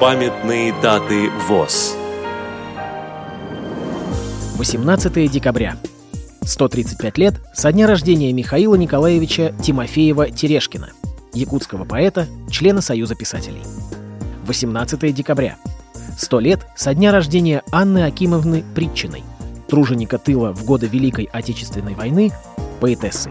Памятные даты ВОЗ 18 декабря. 135 лет со дня рождения Михаила Николаевича Тимофеева-Терешкина, якутского поэта, члена Союза писателей. 18 декабря. 100 лет со дня рождения Анны Акимовны Притчиной, труженика тыла в годы Великой Отечественной войны, поэтессы.